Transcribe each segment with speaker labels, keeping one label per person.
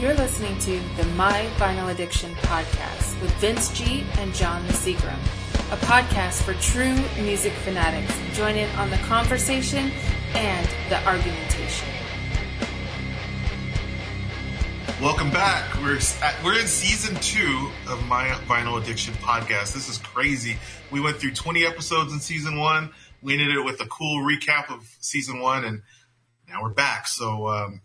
Speaker 1: You're listening to the My Vinyl Addiction podcast with Vince G and John the Seagram, a podcast for true music fanatics. Join in on the conversation and the argumentation.
Speaker 2: Welcome back. We're we're in season two of my Vinyl Addiction podcast. This is crazy. We went through 20 episodes in season one. We ended it with a cool recap of season one, and now we're back. So, um,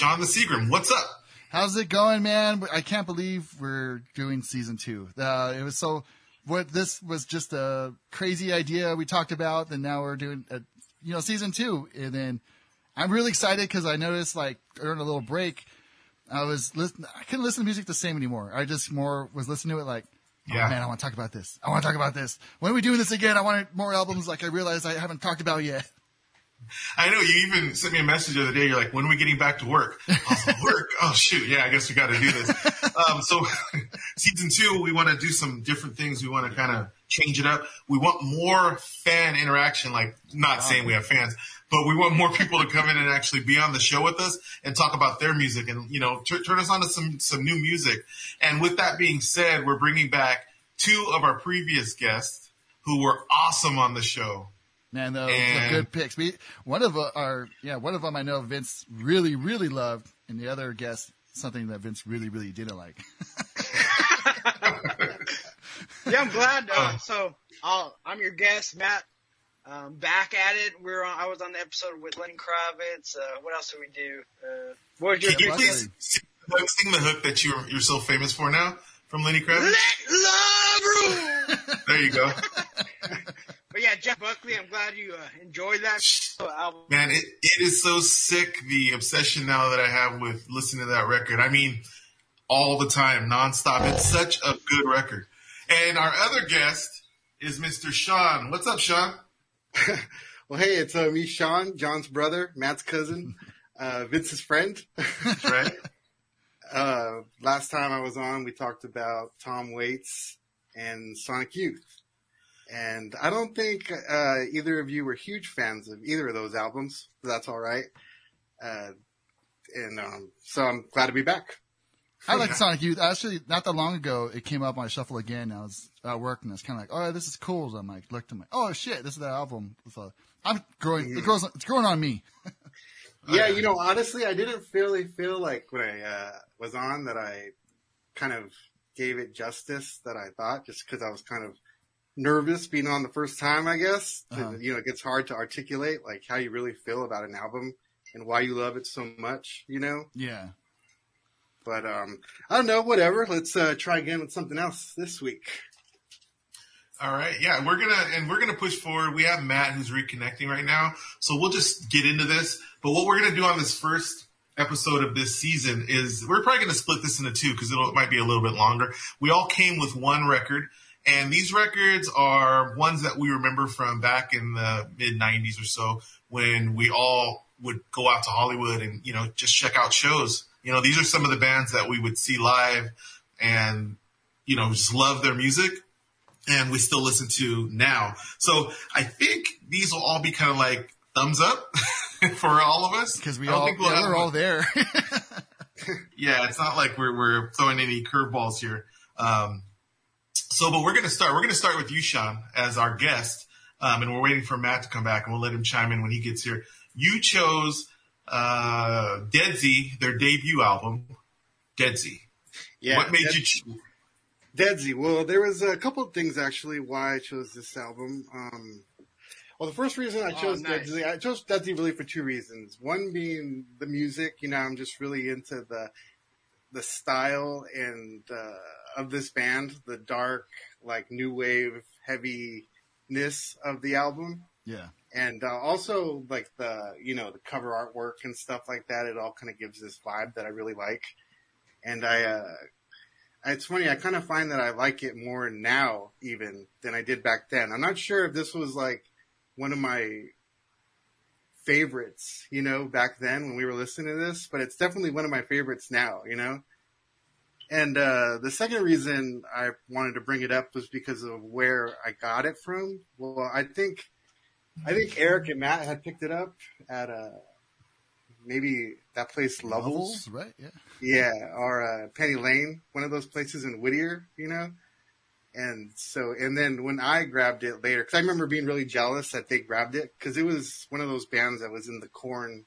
Speaker 2: John the Seagram, what's up?
Speaker 3: How's it going, man? I can't believe we're doing season two. Uh, it was so. What this was just a crazy idea we talked about, and now we're doing, a, you know, season two, and then I'm really excited because I noticed like during a little break I was listen. I couldn't listen to music the same anymore. I just more was listening to it like, oh yeah. man, I want to talk about this. I want to talk about this. When are we doing this again? I wanted more albums like I realized I haven't talked about yet.
Speaker 2: I know you even sent me a message the other day. You're like, when are we getting back to work? Like, work? Oh shoot. Yeah, I guess we got to do this. Um, so season two, we want to do some different things. We want to kind of change it up. We want more fan interaction. Like not wow. saying we have fans, but we want more people to come in and actually be on the show with us and talk about their music and you know t- turn us on to some some new music. And with that being said, we're bringing back two of our previous guests who were awesome on the show.
Speaker 3: Man, those and, good picks. We one of our yeah one of them I know Vince really really loved, and the other guest something that Vince really really didn't like.
Speaker 4: yeah, I'm glad. Uh, so I'll, I'm your guest, Matt um, back at it. We're on, I was on the episode with Lenny Kravitz. Uh, what else did we do? Uh, what was your
Speaker 2: Can you please sing, sing, the hook that you're you're so famous for now from Lenny Kravitz?
Speaker 4: Let love rule.
Speaker 2: there you go.
Speaker 4: but yeah, Jeff Buckley, I'm glad you uh, enjoyed that album.
Speaker 2: Man, it, it is so sick the obsession now that I have with listening to that record. I mean, all the time, nonstop. It's such a good record. And our other guest is Mr. Sean. What's up, Sean?
Speaker 5: well, hey, it's uh, me, Sean, John's brother, Matt's cousin, uh, Vince's friend.
Speaker 2: right.
Speaker 5: uh, last time I was on, we talked about Tom Waits and Sonic Youth. And I don't think uh, either of you were huge fans of either of those albums. that's all right. Uh, and um, so I'm glad to be back.
Speaker 3: I like Sonic Youth. Actually, not that long ago, it came up on shuffle again. I was at work and I was kind of like, "Oh, this is cool." So I'm like, looked at my, "Oh shit, this is that album." So I'm growing. It grows. It's growing on me.
Speaker 5: yeah, you know, honestly, I didn't really feel like when I uh, was on that I kind of gave it justice that I thought, just because I was kind of nervous being on the first time. I guess uh-huh. you know, it gets hard to articulate like how you really feel about an album and why you love it so much. You know?
Speaker 3: Yeah.
Speaker 5: But um, I don't know. Whatever. Let's uh, try again with something else this week.
Speaker 2: All right. Yeah, we're gonna and we're gonna push forward. We have Matt who's reconnecting right now, so we'll just get into this. But what we're gonna do on this first episode of this season is we're probably gonna split this into two because it might be a little bit longer. We all came with one record. And these records are ones that we remember from back in the mid 90s or so when we all would go out to Hollywood and, you know, just check out shows you know, these are some of the bands that we would see live and, you know, just love their music and we still listen to now. So I think these will all be kind of like thumbs up for all of us.
Speaker 3: Cause we all, we'll yeah, we're all there.
Speaker 2: yeah. It's not like we're, we're throwing any curveballs here. Um, so, but we're going to start, we're going to start with you, Sean, as our guest. Um, and we're waiting for Matt to come back and we'll let him chime in when he gets here. You chose uh, Deadsy, their debut album, Deadsy. Yeah. What made Dead, you choose?
Speaker 5: Deadsy. Well, there was a couple of things actually why I chose this album. Um, well, the first reason I oh, chose oh, nice. Deadsy, I chose Deadsy really for two reasons. One being the music. You know, I'm just really into the the style and uh, of this band, the dark, like new wave heaviness of the album.
Speaker 3: Yeah
Speaker 5: and uh, also like the you know the cover artwork and stuff like that. It all kind of gives this vibe that I really like, and I. Uh, it's funny. I kind of find that I like it more now even than I did back then. I'm not sure if this was like one of my favorites, you know, back then when we were listening to this, but it's definitely one of my favorites now, you know. And uh, the second reason I wanted to bring it up was because of where I got it from. Well, I think I think Eric and Matt had picked it up at a maybe that place Levels,
Speaker 3: Levels, right? Yeah.
Speaker 5: yeah, or uh, Penny Lane, one of those places in Whittier, you know. And so, and then when I grabbed it later, because I remember being really jealous that they grabbed it because it was one of those bands that was in the Korn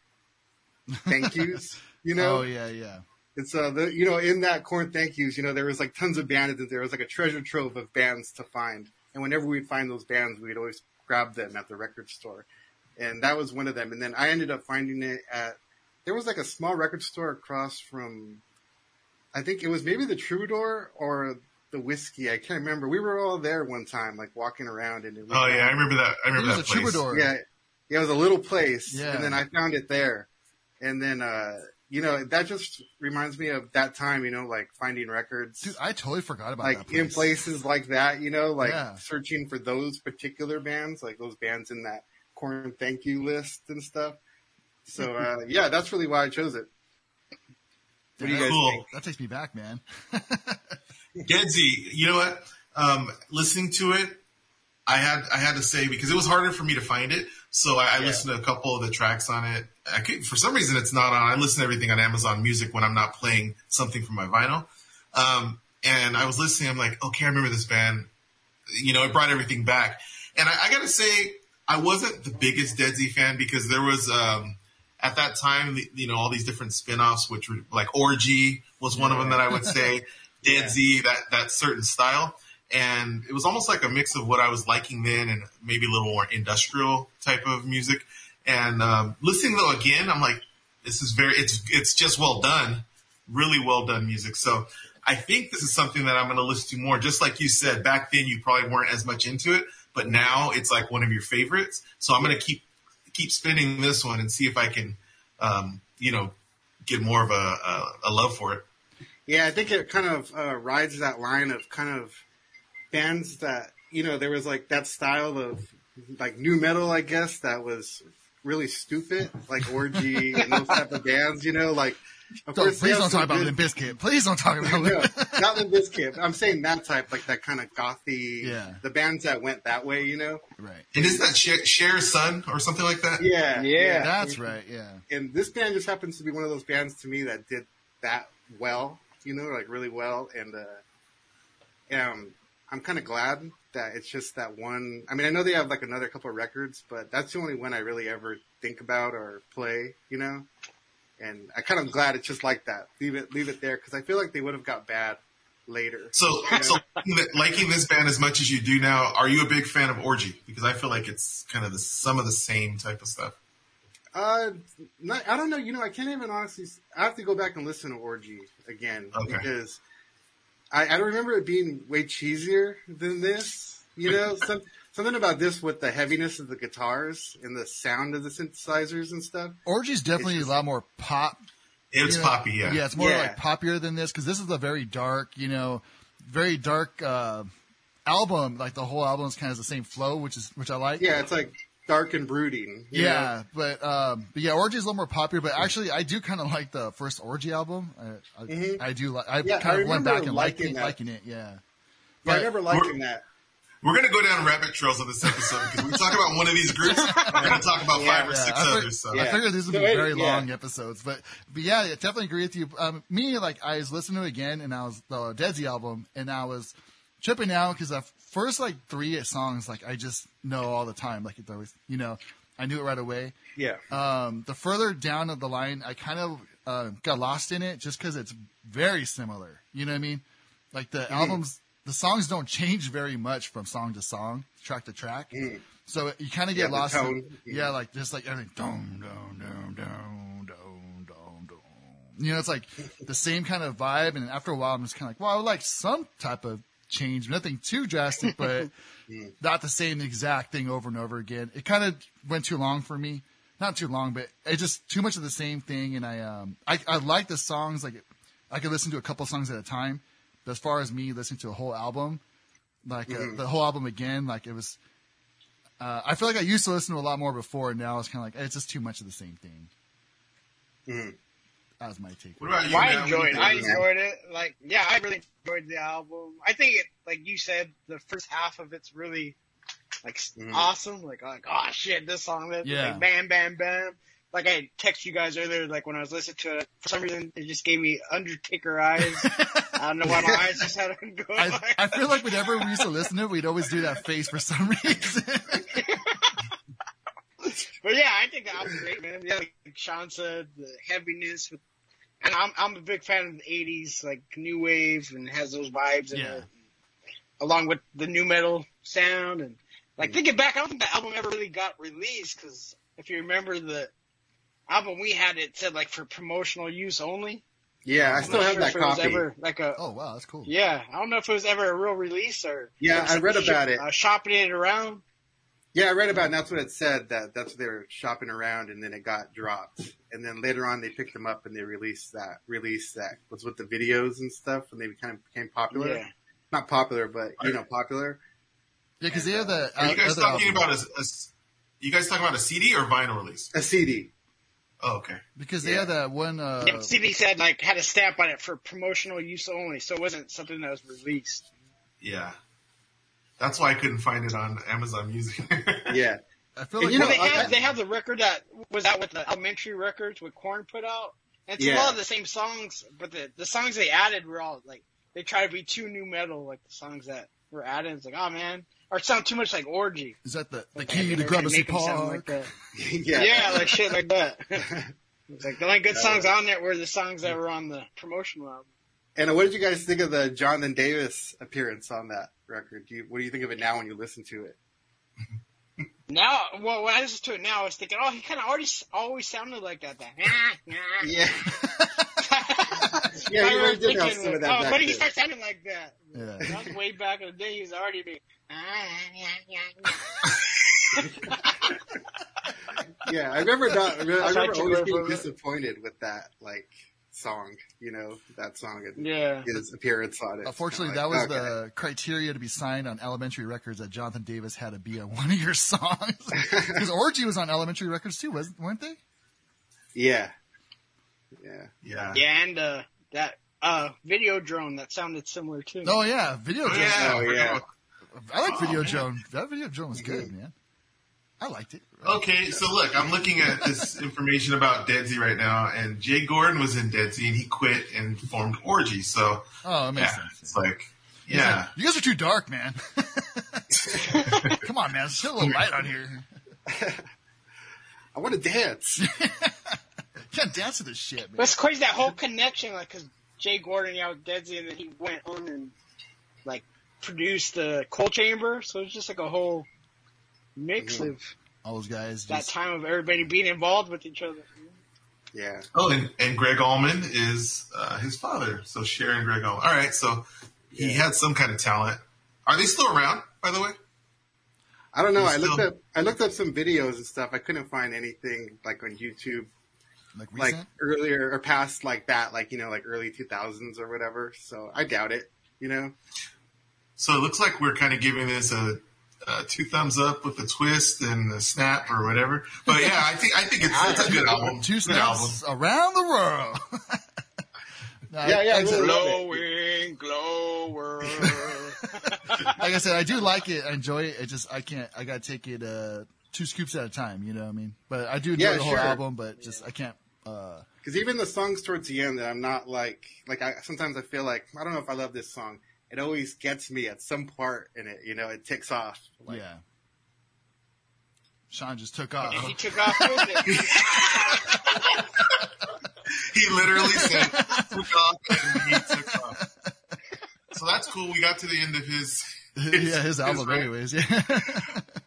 Speaker 5: thank yous, you know.
Speaker 3: Oh yeah, yeah.
Speaker 5: It's uh, the you know, in that Korn thank yous, you know, there was like tons of bands, and there was like a treasure trove of bands to find. And whenever we'd find those bands, we'd always grab them at the record store, and that was one of them. And then I ended up finding it at there was like a small record store across from, I think it was maybe the Troubadour or the whiskey. I can't remember. We were all there one time, like walking around, and it was,
Speaker 2: Oh yeah, I remember that. I
Speaker 3: It
Speaker 2: remember
Speaker 3: was
Speaker 2: that
Speaker 3: a
Speaker 2: place.
Speaker 3: troubadour.
Speaker 5: yeah, yeah, it was a little place,
Speaker 3: Yeah.
Speaker 5: and then I found it there, and then uh, you know that just reminds me of that time, you know, like finding records,
Speaker 3: Dude, I totally forgot about
Speaker 5: like
Speaker 3: that place.
Speaker 5: in places like that, you know, like
Speaker 3: Yeah.
Speaker 5: searching for those particular bands, like those bands in that Korn thank you list and stuff. So uh, yeah, that's really why I chose it. What do you guys
Speaker 2: Cool.
Speaker 5: think?
Speaker 3: That takes me back, man.
Speaker 2: Deadsy, you know what? Um, listening to it, I had I had to say because it was harder for me to find it, so I, I
Speaker 5: Yeah.
Speaker 2: listened to a couple of the tracks on it. I could, for some reason, it's not on. I listen to everything on Amazon Music when I'm not playing something from my vinyl. Um, and I was listening. I'm like, okay, I remember this band. You know, it brought everything back. And I, I got to say, I wasn't the biggest Deadsy fan because there was um, at that time, you know, all these different spin-offs, which were like Orgy was one of them that I would say. Dead
Speaker 5: Yeah.
Speaker 2: Z, that that certain style, and it was almost like a mix of what I was liking then and maybe a little more industrial type of music. And um, listening though again, I'm like, this is very it's it's just well done, really well done music. So I think this is something that I'm going to listen to more. Just like you said, back then you probably weren't as much into it, but now it's like one of your favorites. So I'm going to keep keep spinning this one and see if I can, um, you know, get more of a, a, a love for it.
Speaker 5: Yeah, I think it kind of uh, rides that line of kind of bands that you know there was like that style of like new metal, I guess that was really stupid, like Orgy and those type of bands. You know, like of
Speaker 3: Don't,
Speaker 5: course,
Speaker 3: please don't talk about
Speaker 5: good-
Speaker 3: Limp Bizkit. Please don't talk about
Speaker 5: no,
Speaker 3: Limp
Speaker 5: not the Bizkit. I'm saying that type, like that kind of gothy.
Speaker 3: Yeah.
Speaker 5: The bands that went that way, you know.
Speaker 3: Right.
Speaker 2: And isn't that Cher, Cher's son or something like that?
Speaker 5: Yeah,
Speaker 4: Yeah.
Speaker 3: That's right. Yeah.
Speaker 5: And this band just happens to be one of those bands to me that did that well, you know, like really well. And uh, um, I'm kind of glad that it's just that one. I mean, I know they have like another couple of records, but that's the only one I really ever think about or play, you know. And I kind of glad it's just like that. Leave it, leave it there because I feel like they would have got bad later.
Speaker 2: So, so liking this band as much as you do now, are you a big fan of Orgy? Because I feel like it's kind of the, some of the same type of stuff.
Speaker 5: Uh, not, I don't know. You know, I can't even honestly. I have to go back and listen to Orgy again
Speaker 2: Okay.
Speaker 5: because I, I don't remember it being way cheesier than this. You know, some, something about this with the heaviness of the guitars and the sound of the synthesizers and stuff.
Speaker 3: Orgy's definitely
Speaker 5: just-
Speaker 3: a lot more pop.
Speaker 2: It's
Speaker 3: you know,
Speaker 2: poppy, yeah.
Speaker 3: Yeah, it's more
Speaker 5: Yeah.
Speaker 3: like poppier than this because this is a very dark, you know, very dark uh, album. Like the whole album is kind of the same flow, which is which I like.
Speaker 5: Yeah, it's like dark and brooding. you know?
Speaker 3: Yeah, but um, but yeah, Orgy is a little more popular. But actually, I do kind of like the first Orgy album. I, I,
Speaker 5: Mhm.
Speaker 3: I do like. I
Speaker 5: Yeah,
Speaker 3: kind
Speaker 5: I
Speaker 3: of went
Speaker 5: remember
Speaker 3: back and
Speaker 5: liking
Speaker 3: liking, liking it. Yeah,
Speaker 5: Yeah, I
Speaker 3: But-
Speaker 5: remember liking that.
Speaker 2: We're going to go down rabbit trails on this episode because we talk about one of these groups, we're going to talk about
Speaker 5: Yeah,
Speaker 2: five or
Speaker 3: yeah,
Speaker 2: six
Speaker 3: I fig-
Speaker 2: others. So.
Speaker 3: I figured these would
Speaker 5: So
Speaker 3: be
Speaker 5: it-
Speaker 3: very
Speaker 5: yeah.
Speaker 3: long episodes, but but yeah, I definitely agree with you. Um, me, like I was listening to it again, and I was the Deadsy album, and I was tripping out because the first like three songs, like I just know all the time, like it always, you know, I knew it right away.
Speaker 5: Yeah.
Speaker 3: Um, the further down of the line, I kind of uh, got lost in it just because it's very similar. You know what I mean? Like the albums, the songs don't change very much from song to song, track to track.
Speaker 5: Mm.
Speaker 3: So you kind of
Speaker 5: Yeah,
Speaker 3: get
Speaker 5: the
Speaker 3: lost. in,
Speaker 5: tone.
Speaker 3: yeah, like just like everything. Dum, dum, dum, dum, dum, dum, dum. You know, it's like the same kind of vibe. And after a while, I'm just kind of like, well, I would like some type of change, nothing too drastic, but not the same exact thing over and over again. It kind of went too long for me. Not too long, but it just too much of the same thing. And I, um, I, I like the songs. Like I could listen to a couple songs at a time. But as far as me listening to a whole album, like uh, the whole album again, like it was. Uh, I feel like I used to listen to a lot more before, and now it's kind of like it's just too much of the same thing.
Speaker 5: Mhm.
Speaker 3: That my take.
Speaker 2: What about you?
Speaker 4: I
Speaker 2: Matt? What you
Speaker 4: enjoyed.
Speaker 2: think?
Speaker 4: I enjoyed it. Like, yeah, I really enjoyed the album. I think it, like you said, the first half of it's really like s
Speaker 5: Mhm.
Speaker 4: awesome. Like, like, oh shit, this song, that
Speaker 3: Yeah.
Speaker 4: like, bam, bam, bam. like I text you guys earlier, like when I was listening to it, for some reason it just gave me Undertaker eyes. I don't know why my eyes just had to go.
Speaker 3: I, I feel like whenever we used to listen to it, we'd always do that face for some reason.
Speaker 4: but yeah, I think that was great, man. Yeah, like Sean said, the heaviness with, and I'm I'm a big fan of the '80s, like new wave, and has those vibes
Speaker 3: Yeah.
Speaker 4: it, along with the new metal sound. And like thinking back, I don't think the album ever really got released because if you remember the album we had, it said like for promotional use only.
Speaker 5: Yeah, I still have
Speaker 4: sure
Speaker 5: that copy.
Speaker 4: ever like a
Speaker 3: oh wow, that's cool.
Speaker 4: yeah. I don't know if it was ever a real release or
Speaker 5: Yeah, I read about it.
Speaker 4: Uh, shopping it around.
Speaker 5: Yeah, I read about it, and that's what it said. That that's what they were shopping around, and then it got dropped. And then later on, they picked them up and they released that. Released that was with the videos and stuff, and they kind of became popular.
Speaker 4: Yeah.
Speaker 5: Not popular, but you know, popular.
Speaker 3: Yeah, because they have the
Speaker 2: Are you guys
Speaker 3: other
Speaker 2: talking
Speaker 3: album.
Speaker 2: about a, a? You guys talking about a CD or vinyl release?
Speaker 5: A CD.
Speaker 2: Oh, okay.
Speaker 3: because they
Speaker 5: Yeah.
Speaker 3: had that one. Uh,
Speaker 4: Yeah, CD said like had a stamp on it for promotional use only, so it wasn't something that was released.
Speaker 2: Yeah. That's why I couldn't find it on Amazon Music.
Speaker 5: Yeah,
Speaker 3: I feel
Speaker 5: And
Speaker 3: like
Speaker 5: you know,
Speaker 4: they
Speaker 5: I-
Speaker 4: have they have the record that was out with the Elementree Records with Korn put out. And it's a lot of the same songs, but the the songs they added were all like they try to be too new metal, like the songs that were added. It's like, oh man, or it sound too much like Orgy.
Speaker 3: is that the the
Speaker 4: Like,
Speaker 3: key to
Speaker 4: make
Speaker 3: Gramercy
Speaker 4: them sound
Speaker 3: Park?
Speaker 4: Like
Speaker 5: yeah,
Speaker 4: Yeah. like shit like that. it's like the only good uh, songs on there were the songs that were on the promotional album.
Speaker 5: And what did you guys think of the Jonathan Davis appearance on that record? Do you, what do you think of it now when you listen to it?
Speaker 4: Now, well, when I listen to it now, I was thinking, oh, he kind of already always sounded like that. that
Speaker 5: Yeah,
Speaker 4: yeah,
Speaker 5: Yeah, he really did have some of that
Speaker 4: Oh,
Speaker 5: back
Speaker 4: when he
Speaker 5: then.
Speaker 4: started sounding like that,
Speaker 3: Yeah.
Speaker 4: that was way back in the day. He was already being.
Speaker 5: Ah, yeah. I remember not. I remember, I
Speaker 4: I
Speaker 5: remember always being disappointed with that like song. You know that song and
Speaker 4: Yeah.
Speaker 5: his appearance on it.
Speaker 3: Unfortunately,
Speaker 5: Kinda
Speaker 3: that was
Speaker 5: okay.
Speaker 3: the criteria to be signed on Elementree Records that Jonathan Davis had to be on one of your songs. Because Orgy was on Elementree Records too, wasn't weren't they?
Speaker 5: Yeah, yeah.
Speaker 2: yeah.
Speaker 4: Yeah, and uh, that uh, Videodrone that sounded similar too.
Speaker 3: Oh yeah, Video
Speaker 2: Oh,
Speaker 3: Drone.
Speaker 2: yeah.
Speaker 5: Oh, yeah.
Speaker 3: I like Video
Speaker 2: Oh,
Speaker 3: Drone. That Videodrone was good, man. I liked it.
Speaker 2: Okay, so look, I'm looking at this information about Deadsy right now, and Jay Gordon was in Deadsy, and he quit and formed Orgy. So,
Speaker 3: Oh, it makes
Speaker 2: yeah,
Speaker 3: sense.
Speaker 2: it's like, yeah.
Speaker 3: You guys are too dark, man. Come on, man. Shed a little light on here.
Speaker 5: I want to dance.
Speaker 3: Can't dance to this shit, man.
Speaker 4: But it's crazy that whole connection, like, cause Jay Gordon, yeah, was Deadsy, and then he went on and like produced the Coal Chamber, so it's just like a whole mix
Speaker 5: Mhm.
Speaker 4: of
Speaker 3: All those guys
Speaker 4: that
Speaker 3: just
Speaker 4: time of everybody being involved with each other.
Speaker 5: Yeah.
Speaker 2: Oh, and, and Gregg Allman is uh, his father. So Sharon Gregg Allman. All right, so he
Speaker 5: Yeah.
Speaker 2: had some kind of talent. Are they still around, by the way?
Speaker 5: I don't know.
Speaker 2: You
Speaker 5: I looked up. I looked up some videos and stuff. I couldn't find anything like on YouTube,
Speaker 3: like
Speaker 5: like earlier or past like that, like you know, like early two thousands or whatever. So I doubt it. You know.
Speaker 2: So it looks like we're kind of giving this a, a two thumbs up with a twist and a snap or whatever. But yeah, I think I think it's, it's a good album.
Speaker 3: Two
Speaker 2: Good album.
Speaker 3: snaps around the world. No, I-
Speaker 5: Yeah, yeah,
Speaker 3: like I
Speaker 5: I
Speaker 4: Glowing, glower.
Speaker 3: like I said, I do like it. I enjoy it. It just I can't. I gotta take it uh, two scoops at a time. You know what I mean? But I do enjoy
Speaker 5: Yeah,
Speaker 3: the whole
Speaker 5: sure.
Speaker 3: album. But just I can't. Uh,
Speaker 5: Because even the songs towards the end that I'm not like like I sometimes I feel like I don't know if I love this song. It always gets me at some part in it. You know, it ticks off. Like,
Speaker 3: yeah. Sean just took off.
Speaker 4: and he took off with it.
Speaker 2: He literally said took off and he took off. So that's cool. We got to the end of his.
Speaker 3: yeah, his album,
Speaker 2: rant.
Speaker 3: anyways. Yeah.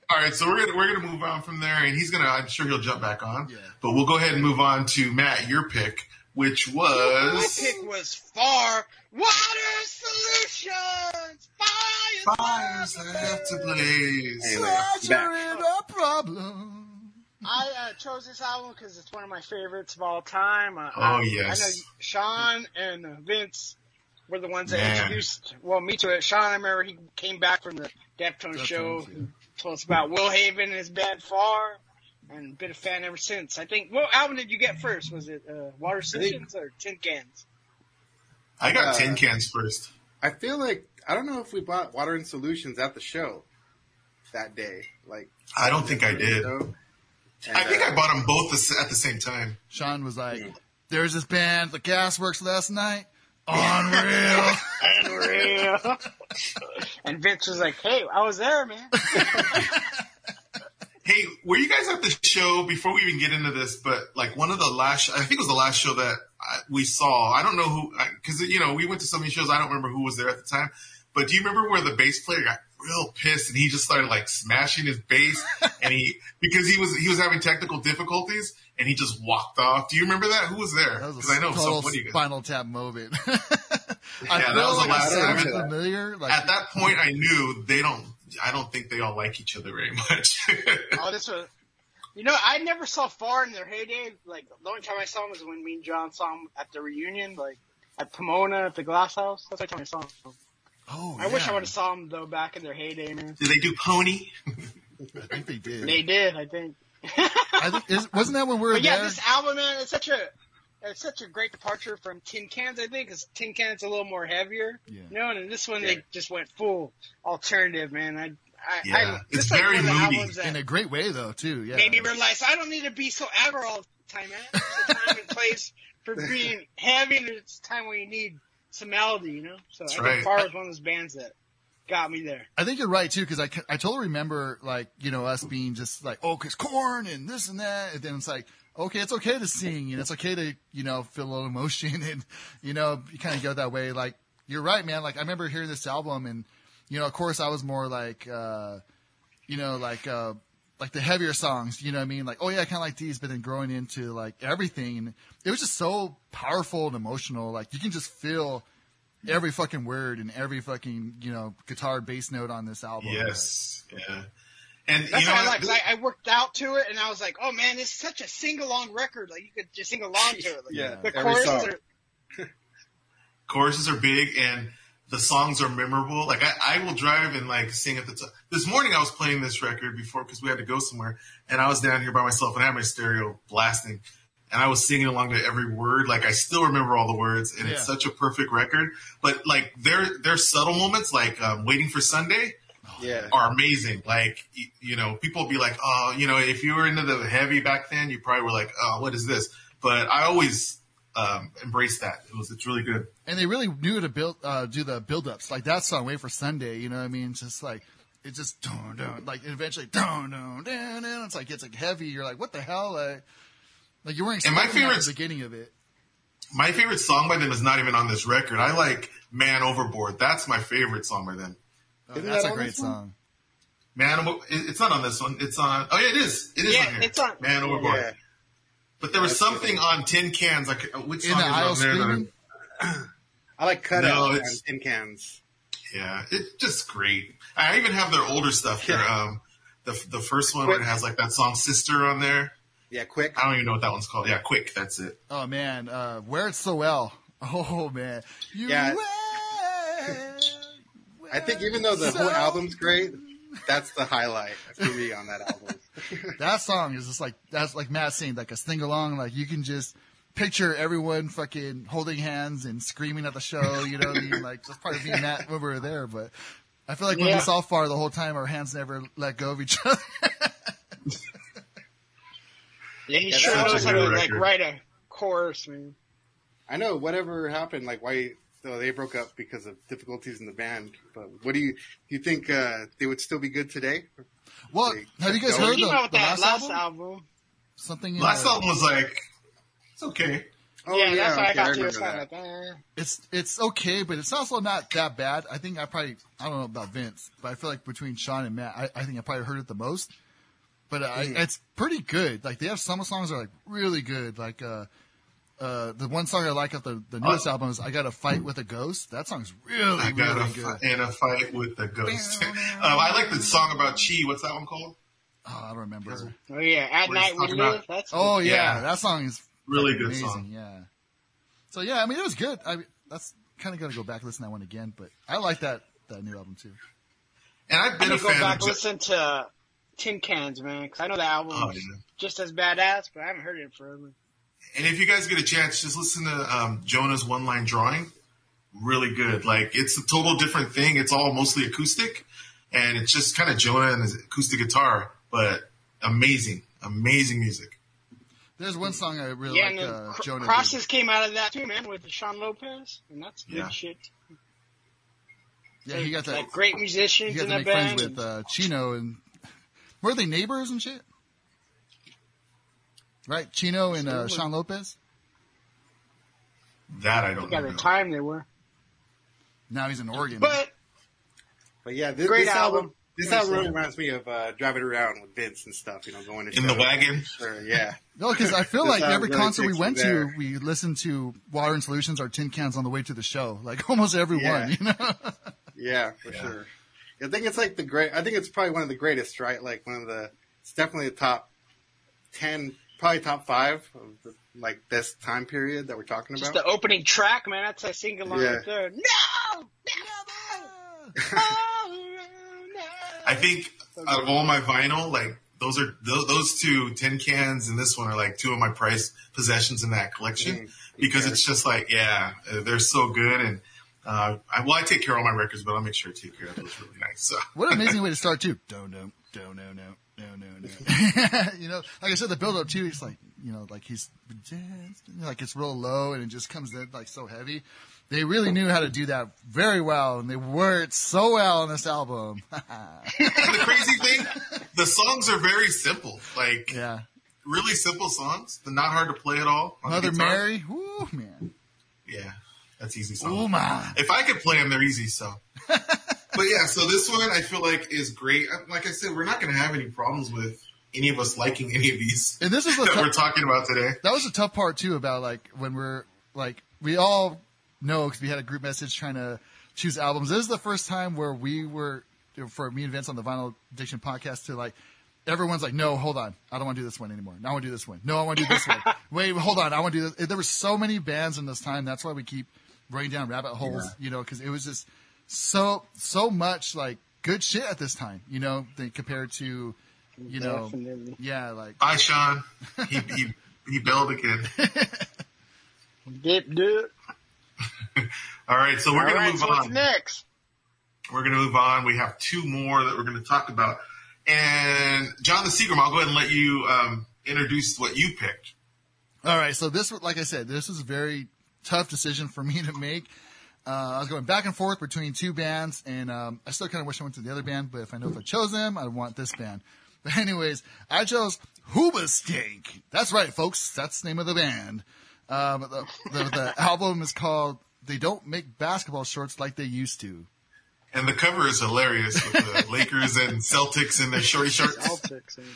Speaker 2: All right, so we're gonna we're gonna move on from there, and he's gonna. I'm sure he'll jump back on.
Speaker 3: Yeah.
Speaker 2: But we'll go ahead and move on to Matt, your pick, which was.
Speaker 4: My
Speaker 2: was
Speaker 4: pick was Far Water Solutions. Fire,
Speaker 2: fires have to blaze.
Speaker 5: Hey, Larry,
Speaker 3: in a problem.
Speaker 4: I uh, chose this album because it's one of my favorites of all time. Uh,
Speaker 2: Oh,
Speaker 4: I,
Speaker 2: yes.
Speaker 4: I know Sean and uh, Vince were the ones that
Speaker 2: Man.
Speaker 4: introduced well me to it. Sean, I remember he came back from the Deftones
Speaker 3: Deftones,
Speaker 4: show,
Speaker 3: yeah.
Speaker 4: and told us about Will Haven and his band Far, and been a fan ever since. I think what album did you get first? Was it uh, Water Solutions or Tin Cans?
Speaker 2: I got
Speaker 5: Uh,
Speaker 2: tin cans first.
Speaker 5: I feel like I don't know if we bought Water and Solutions at the show that day. Like
Speaker 2: I don't think I did.
Speaker 5: So,
Speaker 2: And, I think uh, I bought them both at the same time.
Speaker 3: Sean was like, "There's this band, the Gasworks, last night. Unreal,
Speaker 4: unreal." and Vince was like, "Hey, I was there, man."
Speaker 2: hey, were you guys at the show before we even get into this? But like one of the last, I think it was the last show that we saw. I don't know who, because you know we went to so many shows. I don't remember who was there at the time. But do you remember where the bass player got real pissed and he just started like smashing his bass and he because he was he was having technical difficulties and he just walked off. Do you remember that? Who was there?
Speaker 3: Because I know
Speaker 2: total
Speaker 3: so Spinal Tap moment.
Speaker 2: I yeah, that was the last time. Familiar. Like, At that point, I knew they don't. I don't think they all like each other very much.
Speaker 4: oh, this was. You know, I never saw Far in their heyday. Like the only time I saw them was when me and John saw them at the reunion, like at Pomona at the Glass House. That's the only time I saw them.
Speaker 3: Oh,
Speaker 4: I yeah. wish I would have saw them though back in their heyday, man.
Speaker 2: Did they do Pony?
Speaker 3: I think they did.
Speaker 4: They did, I think.
Speaker 3: I think is, wasn't that when we were but
Speaker 4: there? Yeah, this album, man, it's such a it's such a great departure from Tin Cans, I think, because Tin Cans a little more heavier. Yeah. You know, and this one yeah. they just went full alternative, man. I, I,
Speaker 2: yeah, I, it's very moody
Speaker 3: in a great way though, too. Yeah.
Speaker 4: Made me realize I don't need to be so aggro all the time, man. There's a time and place for being heavy, and it's time when you need some melody, you know. So That's I think Far was one of those bands that got me there.
Speaker 3: I think you're right too, because I, I totally remember like you know us being just like oh, cause Korn and this and that, and then it's like okay, it's okay to sing and it's okay to you know feel a little emotion and you know you kind of go that way. Like you're right, man. Like I remember hearing this album and you know of course I was more like uh, you know like uh, like the heavier songs, you know what I mean? Like, oh yeah, I kind of like these, but then growing into like everything, it was just so powerful and emotional. Like you can just feel every fucking word and every fucking you know guitar bass note on this album.
Speaker 2: Yes, yeah. And
Speaker 4: that's
Speaker 2: you know,
Speaker 4: what I like. Cause I, I, worked out to it, and I was like, "Oh man, it's such a sing along record. Like you could just sing along to it. Like,
Speaker 5: yeah,
Speaker 4: the choruses are
Speaker 2: choruses are big, and the songs are memorable. Like I, I will drive and like sing at the top. This morning I was playing this record before because we had to go somewhere, and I was down here by myself and I had my stereo blasting, and I was singing along to every word. Like I still remember all the words, and yeah. it's such a perfect record. But like there, there's subtle moments like um, waiting for Sunday.
Speaker 5: Yeah.
Speaker 2: are amazing. Like, you know, people be like, oh, you know, if you were into the heavy back then, you probably were like, oh, what is this? But I always um, embrace that. It was it's really good.
Speaker 3: And they really knew to build uh, do the build ups like that song "Wait for Sunday." You know what I mean? Just like it just don't don't like eventually don't don't down down. It's like it's like heavy. You're like, what the hell? Like, like you're wearing. And my favorite the beginning of it.
Speaker 2: My favorite song by them is not even on this record. I like "Man Overboard." That's my favorite song by them.
Speaker 3: Oh, that's that a great song.
Speaker 2: Man, it's not on this one. It's on. Oh yeah, it is. It is
Speaker 4: yeah,
Speaker 2: on here.
Speaker 4: It's on.
Speaker 2: Man Overboard. Yeah. But there was something on tin cans. Like uh, which
Speaker 3: in song the
Speaker 2: aisle
Speaker 3: screaming.
Speaker 5: I like cut no, out tin cans.
Speaker 2: Yeah, it's just great. I even have their older stuff. Their um, the the first one where it has like that song "Sister" on there.
Speaker 5: Yeah, quick.
Speaker 2: I don't even know what that one's called. Yeah, quick. That's it.
Speaker 3: Oh man, uh, wear it so well. Oh man,
Speaker 5: you yeah. I think even though the so whole album's great, that's the highlight for me on that album.
Speaker 3: that song is just like that's like Matt saying like a sing along. Like you can just picture everyone fucking holding hands and screaming at the show. You know what I mean? Like just part of being Matt when we were there. But I feel like when we saw far the whole time, our hands never let go of each other.
Speaker 4: yeah, he yeah, sure knows how to like write a chorus, man.
Speaker 5: I know whatever happened, like why so they broke up because of difficulties in the band. But what do you do? You think uh, they would still be good today?
Speaker 3: Well, have you guys heard the, the last,
Speaker 4: last
Speaker 3: album?
Speaker 4: album?
Speaker 3: Something.
Speaker 2: Last uh, album was like it's okay.
Speaker 4: Oh yeah, yeah that's okay, I, I remember that. Like,
Speaker 3: It's it's okay, but it's also not that bad. I think I probably I don't know about Vince, but I feel like between Sean and Matt, I, I think I probably heard it the most. But uh, mm. it's pretty good. Like they have some songs that are like really good. Like uh, uh, the one song I like of the, the newest uh, album is "I Got a Fight with a Ghost." That song's really, I got really good.
Speaker 2: In a fight with a ghost. um, I like the song about Chi. What's that one called?
Speaker 3: Oh, I don't remember.
Speaker 4: Oh yeah, at night we live. That's
Speaker 3: oh yeah, yeah, that song is
Speaker 2: really good
Speaker 3: amazing.
Speaker 2: Song.
Speaker 3: Yeah. So yeah, I mean it was good. I that's kind of got to go back and listen to that one again, but I like that that new album too.
Speaker 2: And I've been
Speaker 4: I'm
Speaker 2: a fan.
Speaker 4: Go back
Speaker 2: of
Speaker 4: listen to Tin Cans, man, because I know the album oh, yeah. just as badass, but I haven't heard it forever.
Speaker 2: And if you guys get a chance, just listen to um, Jonah's one line drawing. Really good. Like it's a total different thing. It's all mostly acoustic, and it's just kind of Jonah and his acoustic guitar, but amazing. Amazing music.
Speaker 3: There's one song I really
Speaker 4: yeah,
Speaker 3: like.
Speaker 4: and
Speaker 3: Uh,
Speaker 4: Cr-
Speaker 3: Jonah.
Speaker 4: Crosses
Speaker 3: did.
Speaker 4: came out of that too, man, with Shaun Lopez, and that's good
Speaker 2: Yeah.
Speaker 4: shit.
Speaker 3: Yeah, he got that.
Speaker 4: like great
Speaker 3: He
Speaker 4: musicians
Speaker 3: got
Speaker 4: in
Speaker 3: to
Speaker 4: that
Speaker 3: make friends with uh, Chino and were they neighbors and shit? Right, Chino and uh, Shaun Lopez.
Speaker 2: That I
Speaker 4: I
Speaker 2: don't
Speaker 4: think at the time they were,
Speaker 3: Now he's in Oregon.
Speaker 4: but
Speaker 5: But yeah, this,
Speaker 4: Great
Speaker 5: this album.
Speaker 4: album.
Speaker 5: This album really reminds me of uh, driving around with Vince and stuff. You know, going to
Speaker 2: In the wagon.
Speaker 5: Sure, yeah.
Speaker 3: no, because I feel like every
Speaker 5: really
Speaker 3: concert we went to, we listened to Water and Solutions or Tin Cans on the way to the show. Like almost every
Speaker 5: Yeah.
Speaker 3: one, you know.
Speaker 5: Yeah, for
Speaker 2: Yeah.
Speaker 5: sure. I think it's like the great. I think it's probably one of the greatest, right? Like one of the. It's definitely the top ten, probably top five of the, like this time period that we're talking
Speaker 4: just
Speaker 5: about.
Speaker 4: the opening track, man, that's a single along
Speaker 5: Yeah.
Speaker 4: right there. No, never.
Speaker 2: I think out of all my vinyl, like those are those, those two tin cans and this one are like two of my prized possessions in that collection
Speaker 5: Mm,
Speaker 2: because
Speaker 5: okay.
Speaker 2: it's just like yeah, uh, they're so good and. Uh, I, well, I take care of all my records, but I'll make sure to take care of those really nice. So
Speaker 3: What an amazing way to start too. Don't know, don't know, no, no, no, no. you know, like I said, the build up too. It's like you know, like he's like it's real low and it just comes in like so heavy. They really knew how to do that very well, and they worked so well on this album.
Speaker 2: the crazy thing, the songs are very simple, like
Speaker 3: yeah,
Speaker 2: really simple songs. They're not hard to play at all.
Speaker 3: Mother. Mary, woo man,
Speaker 2: Yeah, that's easy song.
Speaker 3: oh my.
Speaker 2: If I could play them, they're easy. So, but yeah, so this one I feel like is great. Uh, like I said, we're not going to have any problems with any of us liking any of these
Speaker 3: And this is
Speaker 2: that
Speaker 3: tough-
Speaker 2: we're talking about today.
Speaker 3: that was a tough part too about like when we're like we all know because we had a group message trying to choose albums. This is the first time where we were for me and Vince on the Vinyl Addiction podcast to like everyone's like, no, hold on, I don't want to do this one anymore. No, I want to do this one. No, I want to do this one. Wait, hold on, I want to do this. There were so many bands in this time. That's why we keep running down rabbit holes, you know, because it was just so so much like good shit at this time, you know, than compared to you know,
Speaker 4: Definitely.
Speaker 3: yeah, like
Speaker 2: Bye, Sean. He he he bailed again.
Speaker 4: Dip, dip.
Speaker 2: All right, so we're
Speaker 4: All
Speaker 2: going
Speaker 4: right,
Speaker 2: to move
Speaker 4: so what's
Speaker 2: on.
Speaker 4: next?
Speaker 2: We're going to move on. We have two more that we're going to talk about. And John the Seagram, I'll go ahead and let you um, introduce what you picked.
Speaker 3: All right, so this, like I said, this was a very tough decision for me to make. Uh, I was going back and forth between two bands, and um, I still kind of wish I went to the other band. But if I know if I chose them, I want this band. But anyways, I chose Hoobastank. That's right, folks. That's the name of the band. Um, the, the, the album is called "They Don't Make Basketball Shorts Like They Used to."
Speaker 2: And the cover is hilarious with the Lakers and Celtics in their shorty shorts.
Speaker 4: Celtics. and-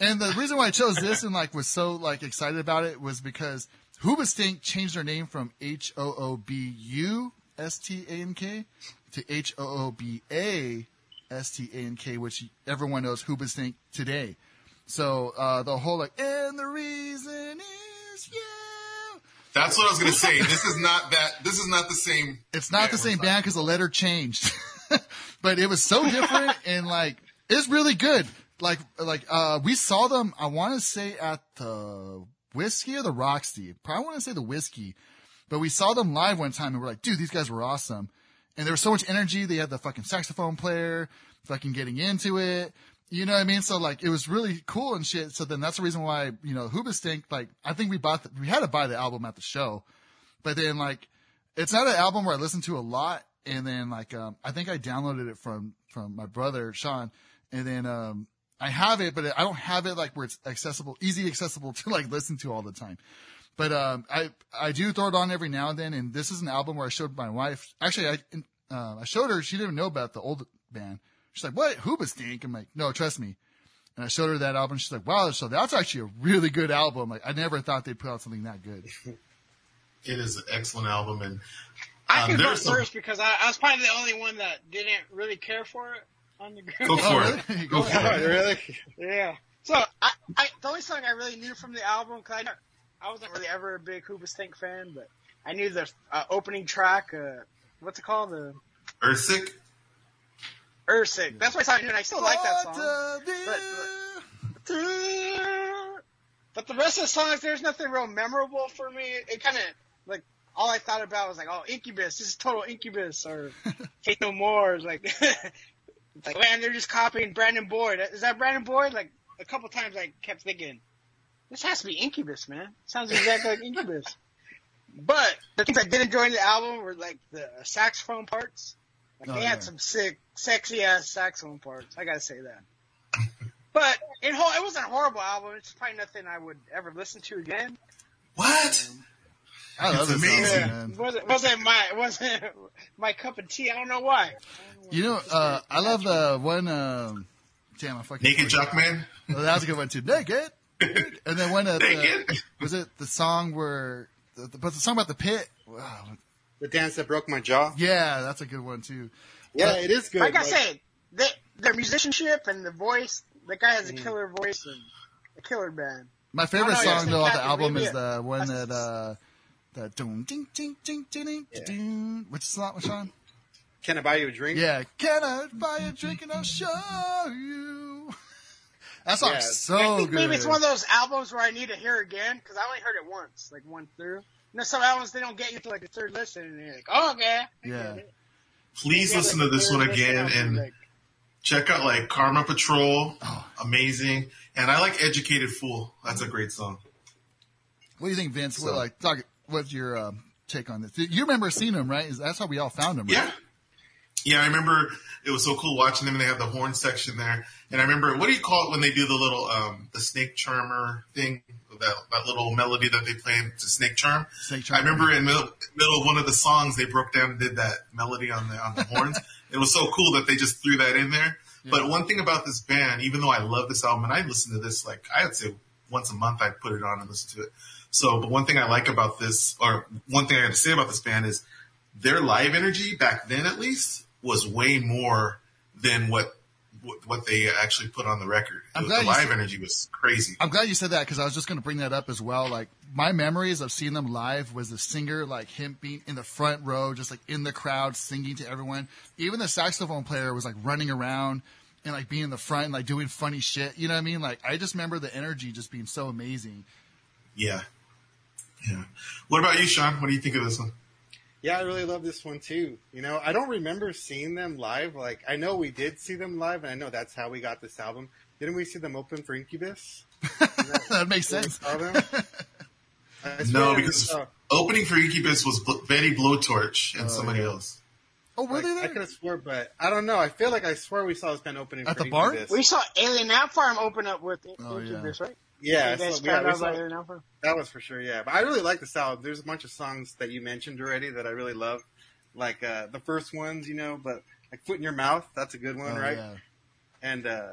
Speaker 3: And the reason why I chose this and like was so like excited about it was because Hoobastank changed their name from H O O B U S T A N K to H O O B A S T A N K, which everyone knows Hoobastank today. So uh, the whole like, and the reason is you.
Speaker 2: That's what I was to say. This is not that. This is not the same.
Speaker 3: It's not the same band because the letter changed, but it was so different and like it's really good. Like like uh we saw them. I want to say at the whiskey or the Roxy. Probably want to say the whiskey, but we saw them live one time and we're like, dude, these guys were awesome. And there was so much energy. They had the fucking saxophone player, fucking getting into it. You know what I mean? So like, it was really cool and shit. So then that's the reason why, you know, Hoobastank, like, I think we bought, the, we had to buy the album at the show, but then like, it's not an album where I listen to a lot. And then like, um, I think I downloaded it from, from my brother, Sean. And then, um, I have it, but I don't have it like where it's accessible, easy accessible to like listen to all the time. But, um, I, I do throw it on every now and then. And this is an album where I showed my wife, actually, I, uh, I showed her, she didn't know about the old band. She's like, what? Hoobastank? I'm like, no, trust me. And I showed her that album. She's like, wow, so that's actually a really good album. Like, I never thought they'd put out something that good.
Speaker 2: It is an excellent album, and
Speaker 4: I
Speaker 2: Um,
Speaker 4: can go
Speaker 2: some-
Speaker 4: first because I, I was probably the only one that didn't really care for it on the group.
Speaker 2: go for
Speaker 3: Oh,
Speaker 2: it.
Speaker 3: really?
Speaker 2: Go
Speaker 3: Go
Speaker 2: for
Speaker 3: for
Speaker 2: it.
Speaker 5: really?
Speaker 4: Yeah. So I, I, the only song I really knew from the album, cause I, don't- I wasn't really ever a big Hoobastank fan, but I knew the uh, opening track. Uh, what's it called? The
Speaker 2: Earthsick.
Speaker 4: Earthsick. That's what I knew, and I still like that song.
Speaker 3: What the-
Speaker 4: But the rest of the songs, there's nothing real memorable for me. It kind of like all I thought about was like, oh, Incubus. This is total Incubus or Hate No More. It's like, it's like man, they're just copying Brandon Boyd. Is that Brandon Boyd? Like, a couple times I kept thinking, this has to be Incubus, man. Sounds exactly like Incubus. But the things I did enjoy in the album were like the saxophone parts. Like
Speaker 3: Oh,
Speaker 4: they
Speaker 3: yeah.
Speaker 4: had some sick, sexy ass saxophone parts. I gotta say that. But it whole, it wasn't a horrible album. It's probably nothing I would ever listen to again.
Speaker 2: What?
Speaker 3: I love
Speaker 2: It's
Speaker 3: this
Speaker 2: amazing.
Speaker 3: album,
Speaker 4: Yeah,
Speaker 3: man.
Speaker 4: it wasn't wasn't my it wasn't my cup of tea. I don't know why.
Speaker 3: You know, uh, I love the one. Um, damn, I fucking
Speaker 2: Naked Jockman?
Speaker 3: Oh, that was a good one too. Naked. And then when of the, was it the song where, the, the, but the song about the pit? Wow.
Speaker 5: The dance that broke my jaw.
Speaker 3: Yeah, that's a good one too.
Speaker 5: Yeah, it is good.
Speaker 4: Like I said, they, their musicianship and the voice. The guy has a
Speaker 5: Mm.
Speaker 4: killer voice and a killer band.
Speaker 3: My favorite
Speaker 4: Oh, no,
Speaker 3: song though off the album is the one
Speaker 4: that's-
Speaker 3: that uh the ding ding ding ding ding ding
Speaker 5: Yeah.
Speaker 3: ding. Which song, Sean?
Speaker 5: Can I buy you a drink?
Speaker 3: Yeah, can I buy a drink and I'll show you? That song's
Speaker 5: Yeah.
Speaker 3: so
Speaker 4: I think
Speaker 3: good.
Speaker 4: maybe it's one of those albums where I need to hear again because I only heard it once, like one through. You know, some albums they don't get you to like the third listen, and you're like, oh, okay.
Speaker 3: Yeah.
Speaker 2: Please listen
Speaker 4: like
Speaker 2: to this one again and
Speaker 4: like,
Speaker 2: check out like Karma Patrol.
Speaker 3: Oh.
Speaker 2: Amazing. And I like Educated Fool. That's a great song.
Speaker 3: What do you think, Vince? What, like, talk, what's your um, take on this? You remember seeing him, right? That's how we all found him, right?
Speaker 2: Yeah. Yeah, I remember it was so cool watching them and they have the horn section there. And I remember, what do you call it when they do the little, um, the snake charmer thing? That, that little melody that they play to snake charm.
Speaker 3: Snake
Speaker 2: I remember in middle, middle of one of the songs, they broke down and did that melody on the, on the horns. it was so cool that they just threw that in there. But one thing about this band, even though I love this album and I listen to this, like, I'd say once a month I'd put it on and listen to it. So, but one thing I like about this, or one thing I have to say about this band is their live energy back then at least was way more than what what, what they actually put on the record.
Speaker 3: I'm
Speaker 2: the
Speaker 3: glad you
Speaker 2: live
Speaker 3: said-
Speaker 2: energy was crazy.
Speaker 3: I'm glad you said that because I was just going to bring that up as well. Like my memories of seeing them live was the singer, like him being in the front row, just like in the crowd, singing to everyone. Even the saxophone player was like running around and like being in the front and like doing funny shit. You know what I mean? Like I just remember the energy just being so amazing.
Speaker 2: Yeah. Yeah. What about you, Sean? What do you think of this one?
Speaker 5: Yeah, I really love this one too. You know, I don't remember seeing them live. Like, I know we did see them live, and I know that's how we got this album. Didn't we see them open for Incubus?
Speaker 3: that makes sense.
Speaker 5: saw them?
Speaker 2: No, because
Speaker 5: saw-
Speaker 2: opening for Incubus was Bl- Betty Blowtorch and oh, somebody
Speaker 3: yeah.
Speaker 2: else.
Speaker 3: Oh, were
Speaker 5: like,
Speaker 3: they
Speaker 5: I
Speaker 3: there?
Speaker 5: could have swore, but I don't know. I feel like I swear we saw this band opening
Speaker 3: At
Speaker 5: for
Speaker 3: the bar?
Speaker 4: We saw Alien Ant Farm open up with
Speaker 3: Oh, yeah.
Speaker 4: Incubus, right?
Speaker 5: Yeah, so- yeah,
Speaker 4: found
Speaker 5: we
Speaker 4: out
Speaker 5: saw-
Speaker 4: about Alien Ant Farm?
Speaker 5: that was for sure. Yeah, but I really like this album. There's a bunch of songs that you mentioned already that I really love, like uh, the first ones, you know. But like "Foot in Your Mouth," that's a good one,
Speaker 3: Oh,
Speaker 5: right?
Speaker 3: yeah.
Speaker 5: And uh,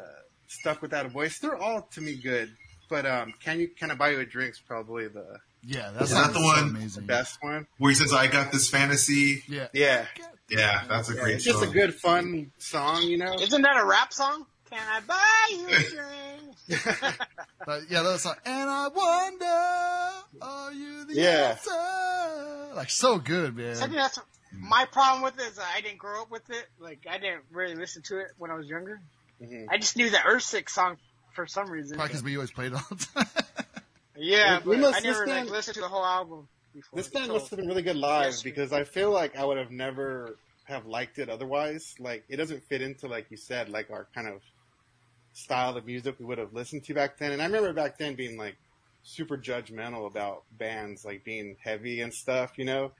Speaker 5: "Stuck Without a Voice," they're all to me good. But um, "Can You Can I Buy You a Drink's probably the,
Speaker 3: Yeah, that's
Speaker 2: Is that the one-
Speaker 3: amazing.
Speaker 5: the best one.
Speaker 2: Where he says, I got this fantasy.
Speaker 3: Yeah.
Speaker 5: Yeah,
Speaker 2: Yeah, that's a
Speaker 5: Yeah,
Speaker 2: great
Speaker 5: it's just a good fun song, you know.
Speaker 4: Isn't that a rap song? Can I buy you a drink?
Speaker 3: But yeah, that was song. And I wonder, are you the
Speaker 5: Yeah.
Speaker 3: answer? Like so good, man.
Speaker 4: I think that's my problem with it is I didn't grow up with it. Like I didn't really listen to it when I was younger.
Speaker 5: Mhm.
Speaker 4: I just knew the Earthsick song for some reason.
Speaker 3: Probably because we always played it all the time.
Speaker 4: yeah,
Speaker 5: We- we must-
Speaker 4: I never
Speaker 5: this
Speaker 4: like listened to the whole album before.
Speaker 5: This band
Speaker 4: So-
Speaker 5: must have been really good live
Speaker 4: Yes.
Speaker 5: because I feel like I would have never have liked it otherwise. Like it doesn't fit into like you said, like our kind of style of music we would have listened to back then. And I remember back then being like super judgmental about bands like being heavy and stuff, you know,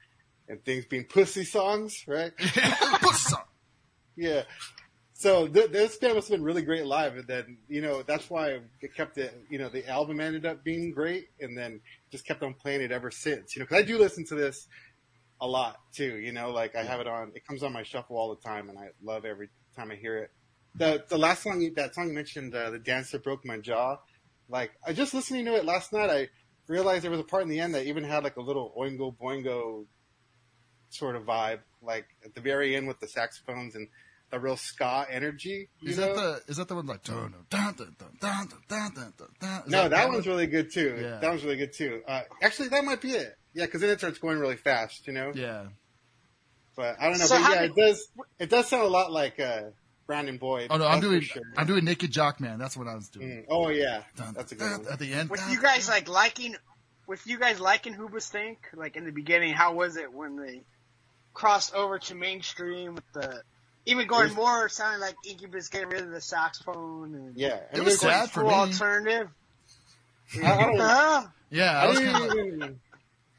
Speaker 5: and things being pussy songs, right? Yeah. So th- this band must have been really great live, and then you know that's why it kept it. You know, the album ended up being great, and then just kept on playing it ever since. You know, because I do listen to this a lot too. You know, like I have it on. It comes on my shuffle all the time, and I love every time I hear it. The the last song, you, that song you mentioned, uh, the dance that broke my jaw. Like I just listening to it last night, I realized there was a part in the end that even had like a little oingo boingo sort of vibe, like at the very end with the saxophones and the real ska energy.
Speaker 3: Is
Speaker 5: know?
Speaker 3: that the is that the one like dun dun dun dun dun dun dun dun dun dun?
Speaker 5: No, that,
Speaker 3: one?
Speaker 5: one's really good too.
Speaker 3: Yeah.
Speaker 5: That one's really good too. Uh, actually, that might be it. Yeah, because then it starts going really fast, you know.
Speaker 3: Yeah.
Speaker 5: But I don't know.
Speaker 4: So
Speaker 5: but
Speaker 4: how
Speaker 5: yeah,
Speaker 4: did-
Speaker 5: it does. It does sound a lot like uh, Brandon Boyd.
Speaker 3: Oh no, I'm doing
Speaker 5: sure.
Speaker 3: I'm doing Naked Jock Man. That's what I was doing.
Speaker 5: Mm. Oh yeah,
Speaker 3: Dun,
Speaker 5: that's a good
Speaker 3: dun,
Speaker 5: one.
Speaker 3: At the end.
Speaker 4: With you guys like liking, with you guys liking Hoobastank, like in the beginning, how was it when they crossed over to mainstream with the even going more sounding like Incubus getting rid of the saxophone. And
Speaker 5: Yeah,
Speaker 3: It was
Speaker 4: going
Speaker 3: sad for me.
Speaker 4: alternative.
Speaker 5: I, I don't,
Speaker 3: Yeah, I
Speaker 5: I,
Speaker 3: was
Speaker 5: didn't even,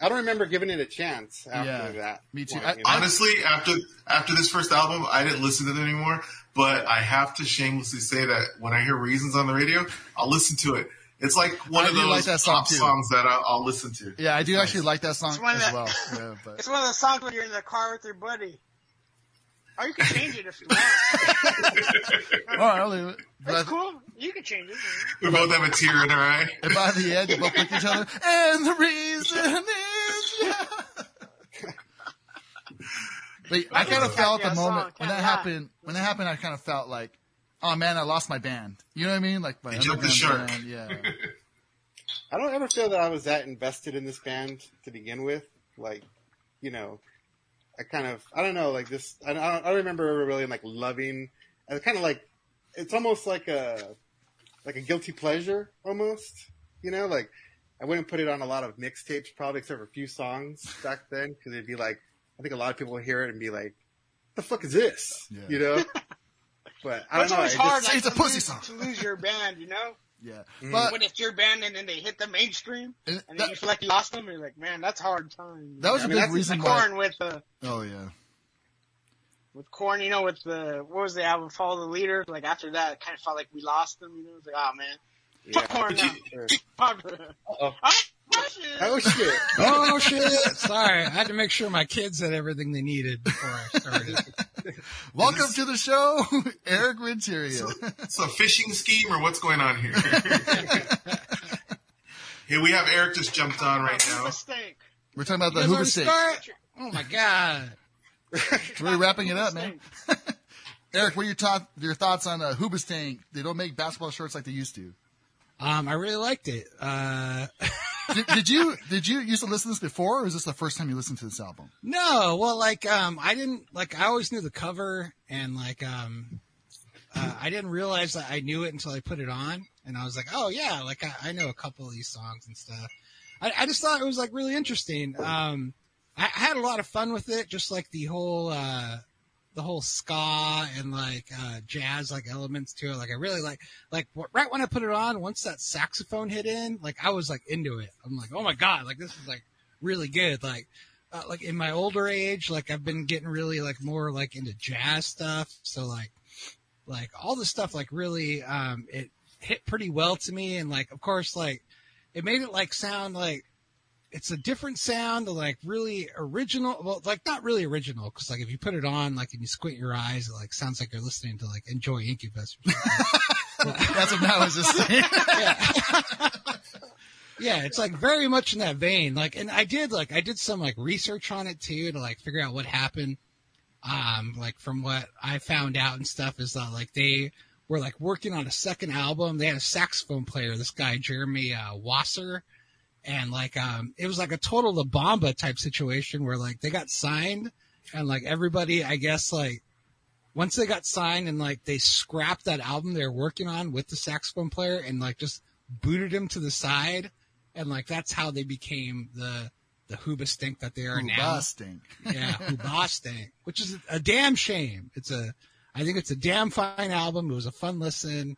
Speaker 5: I don't remember giving it a chance after
Speaker 3: Yeah,
Speaker 5: that.
Speaker 3: me too.
Speaker 5: one,
Speaker 3: I-
Speaker 5: you know?
Speaker 2: Honestly, after after this first album, I didn't listen to it anymore. But I have to shamelessly say that when I hear Reasons on the radio, I'll listen to it. It's like one
Speaker 3: I
Speaker 2: of
Speaker 3: do
Speaker 2: those
Speaker 3: like that song,
Speaker 2: pop
Speaker 3: too.
Speaker 2: songs that I'll, I'll listen to.
Speaker 3: Yeah, I do actually like that song
Speaker 4: It's one
Speaker 3: as
Speaker 4: the-
Speaker 3: well. Yeah, but
Speaker 4: It's one of the songs when you're in the car with your buddy. Or you can change it if you want.
Speaker 3: all right, I'll leave it.
Speaker 4: That's cool. You can change it.
Speaker 2: We both have a tear in our eye.
Speaker 3: and by the end, they both look at each other, and the reason is yeah. But I kind of felt the moment
Speaker 4: song,
Speaker 3: when that
Speaker 4: kinda
Speaker 3: happened. When that happened, I kind of felt like, oh man, I lost my band. You know what I mean? Like my
Speaker 2: You jumped the shark.
Speaker 3: band, Yeah.
Speaker 5: I don't ever feel that I was that invested in this band to begin with. Like, you know, I kind of, I don't know, like this, I, I don't, I don't remember ever really like loving, uh, I kind of like, it's almost like a, like a guilty pleasure almost, you know, like I wouldn't put it on a lot of mixtapes probably except for a few songs back then because it'd be like, I think a lot of people would hear it and be like, the fuck is this?
Speaker 3: Yeah.
Speaker 5: You know? But I
Speaker 4: it's
Speaker 5: don't know.
Speaker 4: always
Speaker 5: it
Speaker 4: hard
Speaker 5: just-
Speaker 4: like,
Speaker 3: it's a
Speaker 4: to
Speaker 3: pussy
Speaker 4: lose,
Speaker 3: song.
Speaker 4: to lose your band, you know?
Speaker 3: Yeah.
Speaker 5: Mm.
Speaker 3: But
Speaker 4: when it's your band and then they hit the mainstream
Speaker 3: and
Speaker 4: and then
Speaker 3: that,
Speaker 4: you feel like you lost them, you're like, man, that's hard time.
Speaker 3: that was
Speaker 5: I
Speaker 3: a
Speaker 5: mean,
Speaker 3: big reason
Speaker 4: like
Speaker 3: why.
Speaker 4: Korn with uh,
Speaker 3: Oh yeah.
Speaker 4: with Korn, you know, with the what was the album Follow the Leader? Like after that, it kind of felt like we lost them. You know, it's like, oh man, fuck
Speaker 5: Yeah.
Speaker 4: Korn now.
Speaker 5: Sure.
Speaker 4: Fuck.
Speaker 5: Uh-oh.
Speaker 4: Ah, shit.
Speaker 5: Oh shit.
Speaker 6: Oh! Sorry, I had to make sure my kids had everything they needed before I started.
Speaker 3: Welcome to the show, Eric Renteria.
Speaker 2: It's a phishing scheme, or what's going on here? Here we have Eric just jumped on right now.
Speaker 4: Mistake.
Speaker 3: We're talking about the
Speaker 6: You guys
Speaker 3: Hoover
Speaker 6: already
Speaker 3: Steak.
Speaker 6: Oh my god!
Speaker 3: We're wrapping it up, man. Eric, what are your, thought, your thoughts on uh, Hoobastank? They don't make basketball shorts like they used to.
Speaker 6: Um, I really liked it. Uh,
Speaker 3: Did, did you did you used to listen to this before, or is this the first time you listened to this album?
Speaker 6: no, well, like, um, I didn't like. I always knew the cover, and like, um, uh, I didn't realize that I knew it until I put it on, and I was like, oh yeah, like I, I know a couple of these songs and stuff. I, I just thought it was like really interesting. Um, I, I had a lot of fun with it, just like the whole, uh, the whole ska and like uh, jazz like elements to it. Like I really like like right when I put it on, once that saxophone hit in, like I was like into it. I'm like, oh my god, like this is like really good. Like uh, like in my older age, like I've been getting really like more like into jazz stuff. So like like all the stuff like really um it hit pretty well to me and like of course like it made it like sound like it's a different sound, like really original. Well, like not really original, because like if you put it on, like and you squint your eyes, it like sounds like you're listening to like Enjoy Incubus.
Speaker 3: That's what I was just saying.
Speaker 6: yeah. yeah, it's like very much in that vein. Like, and I did like I did some like research on it too to like figure out what happened. Um, like from what I found out and stuff is that like they were like working on a second album. They had a saxophone player, this guy Jeremy uh, Wasser, and like um, it was like a total La Bamba type situation where like they got signed and like everybody, I guess like once they got signed and like they scrapped that album they were working on with the saxophone player and like just booted him to the side and like that's how they became the the Hooba stink that they are now.
Speaker 3: Stink.
Speaker 6: Yeah, Huba stink, which is a damn shame. It's a, I think it's a damn fine album. It was a fun listen.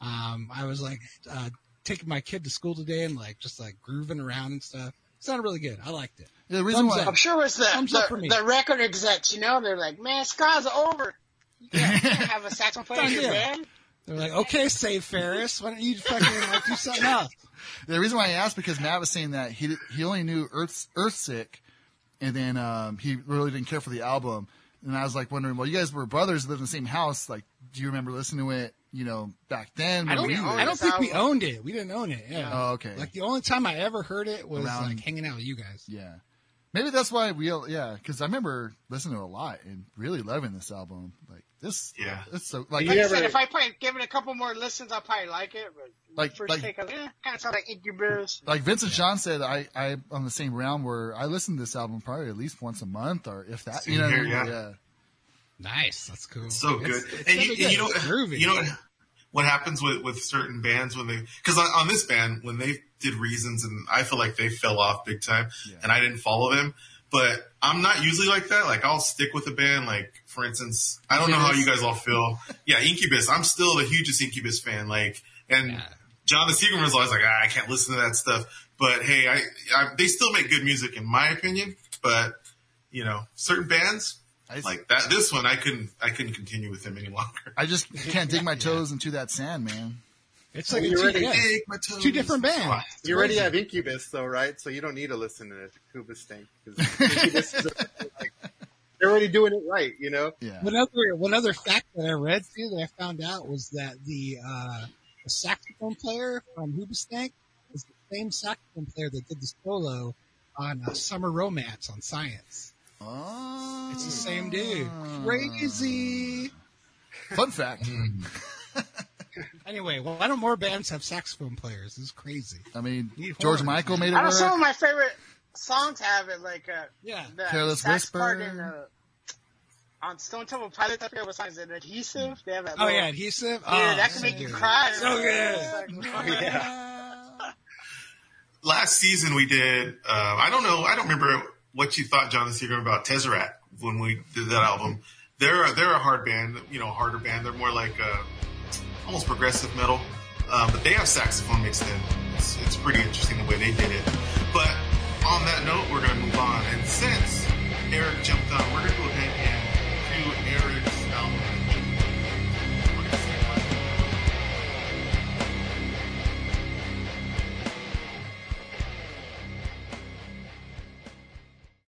Speaker 6: Um, I was like uh, taking my kid to school today and like just like grooving around and stuff. It sounded really good. I liked it.
Speaker 3: The reason
Speaker 6: Thumbs
Speaker 3: why
Speaker 6: up.
Speaker 4: I'm sure it's the,
Speaker 6: Thumbs
Speaker 4: the, the record execs, you know, they're like, man, Ska's over. You can't, you can't have a saxophone player in your band.
Speaker 6: They're like, okay, Save Ferris, why don't you fucking like do something else?
Speaker 3: the reason why I asked because Matt was saying that he he only knew Earth Earthsick, and then um, he really didn't care for the album. And I was like wondering, well, you guys were brothers, lived in the same house. Like, do you remember listening to it? You know, back then.
Speaker 6: I don't,
Speaker 3: we
Speaker 6: I don't
Speaker 4: this
Speaker 6: think we owned it. We didn't own it. Yeah.
Speaker 3: Oh, okay.
Speaker 6: Like the only time I ever heard it was
Speaker 3: Around-
Speaker 6: like hanging out with you guys.
Speaker 3: Yeah. Maybe that's why we, all yeah, because I remember listening to it a lot and really loving this album. Like this,
Speaker 2: Yeah.
Speaker 3: it's so like,
Speaker 5: You
Speaker 4: Like I
Speaker 5: never-
Speaker 4: said, if I probably give it a couple more listens, I'll probably like it. But
Speaker 3: Like-
Speaker 4: first
Speaker 3: like-
Speaker 4: take, I was, eh, kind of sounds like Incubus.
Speaker 3: like Vincent John said, I I on the same round where I listen to this album probably at least once a month or if that, you
Speaker 2: Same
Speaker 3: know,
Speaker 2: here, yeah.
Speaker 3: yeah.
Speaker 6: Nice. That's cool.
Speaker 2: So
Speaker 6: It's-
Speaker 2: good.
Speaker 6: it's
Speaker 2: and, you,
Speaker 6: good.
Speaker 2: and you know,
Speaker 6: groovy.
Speaker 2: you know what, what happens with, with certain bands when they, cause on, on this band, when they did Reasons and I feel like they fell off big time
Speaker 3: Yeah.
Speaker 2: and I didn't follow them, but I'm not usually like that. Like I'll stick with a band. Like for instance, I don't know how you guys all feel. Yeah, Incubus. I'm still the hugest Incubus fan. Like, and yeah. John the Seagram was always like, ah, I can't listen to that stuff. But hey, I, I, they still make good music in my opinion. But you know, certain bands like that. This one, I couldn't, I couldn't continue with them any longer.
Speaker 3: I just can't dig my toes yeah. into that sand, man.
Speaker 6: It's like you already yeah. two different bands.
Speaker 5: You already have Incubus, though, right? So you don't need to listen to Hoobastank because like, they're already doing it right, you know.
Speaker 6: Yeah. One other one other fact that I read too that I found out was that the, uh, the saxophone player from Hoobastank is the same saxophone player that did the solo on uh, Summer Romance on Science.
Speaker 3: Oh,
Speaker 6: it's the same dude. Crazy.
Speaker 3: Fun fact.
Speaker 6: anyway, why don't more bands have saxophone players? This is crazy.
Speaker 3: I mean, George Michael made it
Speaker 4: I
Speaker 3: work.
Speaker 4: Some of my favorite songs have it, like uh,
Speaker 6: yeah,
Speaker 4: the
Speaker 3: Careless
Speaker 4: sax
Speaker 3: Whisper.
Speaker 4: part in, uh, on Stone Temple Pilots. I forget what song is it. Adhesive. They have that.
Speaker 6: Oh
Speaker 4: little,
Speaker 6: yeah, adhesive.
Speaker 4: Yeah,
Speaker 6: oh,
Speaker 4: that can
Speaker 6: so
Speaker 4: make you cry.
Speaker 6: So good.
Speaker 4: oh yeah.
Speaker 2: Last season we did. Uh, I don't know. I don't remember what you thought, John the Seagram, about Tesseract when we did that album. They're a, they're a hard band, you know, harder band. They're more like uh, almost progressive metal, um, but they have saxophone mixed in. It's, it's pretty interesting the way they did it. But on that note, we're going to move on. And since Eric jumped on, we're going to go ahead and